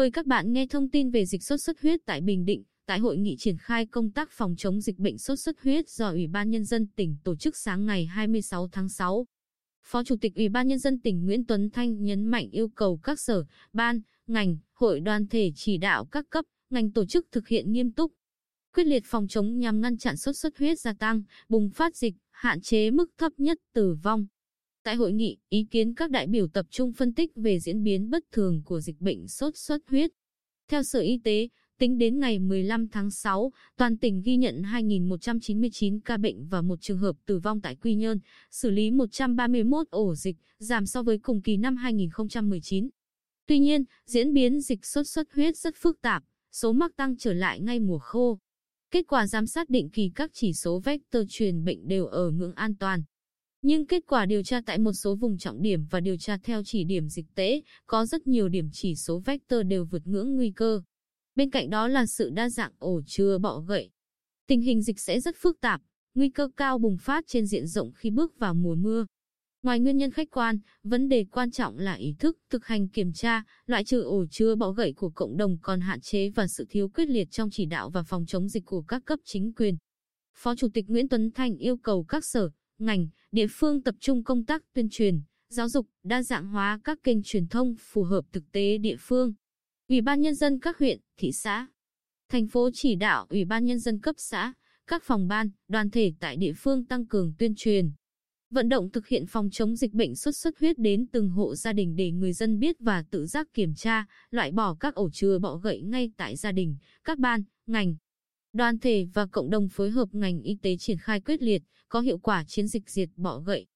Mời các bạn nghe thông tin về dịch sốt xuất huyết tại Bình Định. Tại hội nghị triển khai công tác phòng chống dịch bệnh sốt xuất huyết do Ủy ban Nhân dân tỉnh tổ chức sáng ngày 26 tháng 6. Phó Chủ tịch Ủy ban Nhân dân tỉnh Nguyễn Tuấn Thanh nhấn mạnh yêu cầu các sở, ban, ngành, hội đoàn thể chỉ đạo các cấp, ngành tổ chức thực hiện nghiêm túc, quyết liệt phòng chống nhằm ngăn chặn sốt xuất huyết gia tăng, bùng phát dịch, hạn chế mức thấp nhất tử vong. Tại hội nghị, ý kiến các đại biểu tập trung phân tích về diễn biến bất thường của dịch bệnh sốt xuất huyết. Theo Sở Y tế, tính đến ngày 15 tháng 6, toàn tỉnh ghi nhận 2.199 ca bệnh và một trường hợp tử vong tại Quy Nhơn, xử lý 131 ổ dịch, giảm so với cùng kỳ năm 2019. Tuy nhiên, diễn biến dịch sốt xuất huyết rất phức tạp, số mắc tăng trở lại ngay mùa khô. Kết quả giám sát định kỳ các chỉ số vector truyền bệnh đều ở ngưỡng an toàn. Nhưng kết quả điều tra tại một số vùng trọng điểm và điều tra theo chỉ điểm dịch tễ, có rất nhiều điểm chỉ số vector đều vượt ngưỡng nguy cơ. Bên cạnh đó là sự đa dạng ổ chứa bọ gậy. Tình hình dịch sẽ rất phức tạp, nguy cơ cao bùng phát trên diện rộng khi bước vào mùa mưa. Ngoài nguyên nhân khách quan, vấn đề quan trọng là ý thức, thực hành kiểm tra, loại trừ ổ chứa bọ gậy của cộng đồng còn hạn chế và sự thiếu quyết liệt trong chỉ đạo và phòng chống dịch của các cấp chính quyền. Phó Chủ tịch Nguyễn Tuấn Thanh yêu cầu các sở, ngành, địa phương tập trung công tác tuyên truyền, giáo dục, đa dạng hóa các kênh truyền thông phù hợp thực tế địa phương. Ủy ban nhân dân các huyện, thị xã, thành phố chỉ đạo Ủy ban nhân dân cấp xã, các phòng ban, đoàn thể tại địa phương tăng cường tuyên truyền, vận động thực hiện phòng chống dịch bệnh sốt xuất huyết đến từng hộ gia đình để người dân biết và tự giác kiểm tra, loại bỏ các ổ chứa bọ gậy ngay tại gia đình, các ban, ngành, đoàn thể và cộng đồng phối hợp ngành y tế triển khai quyết liệt, có hiệu quả chiến dịch diệt bọ gậy.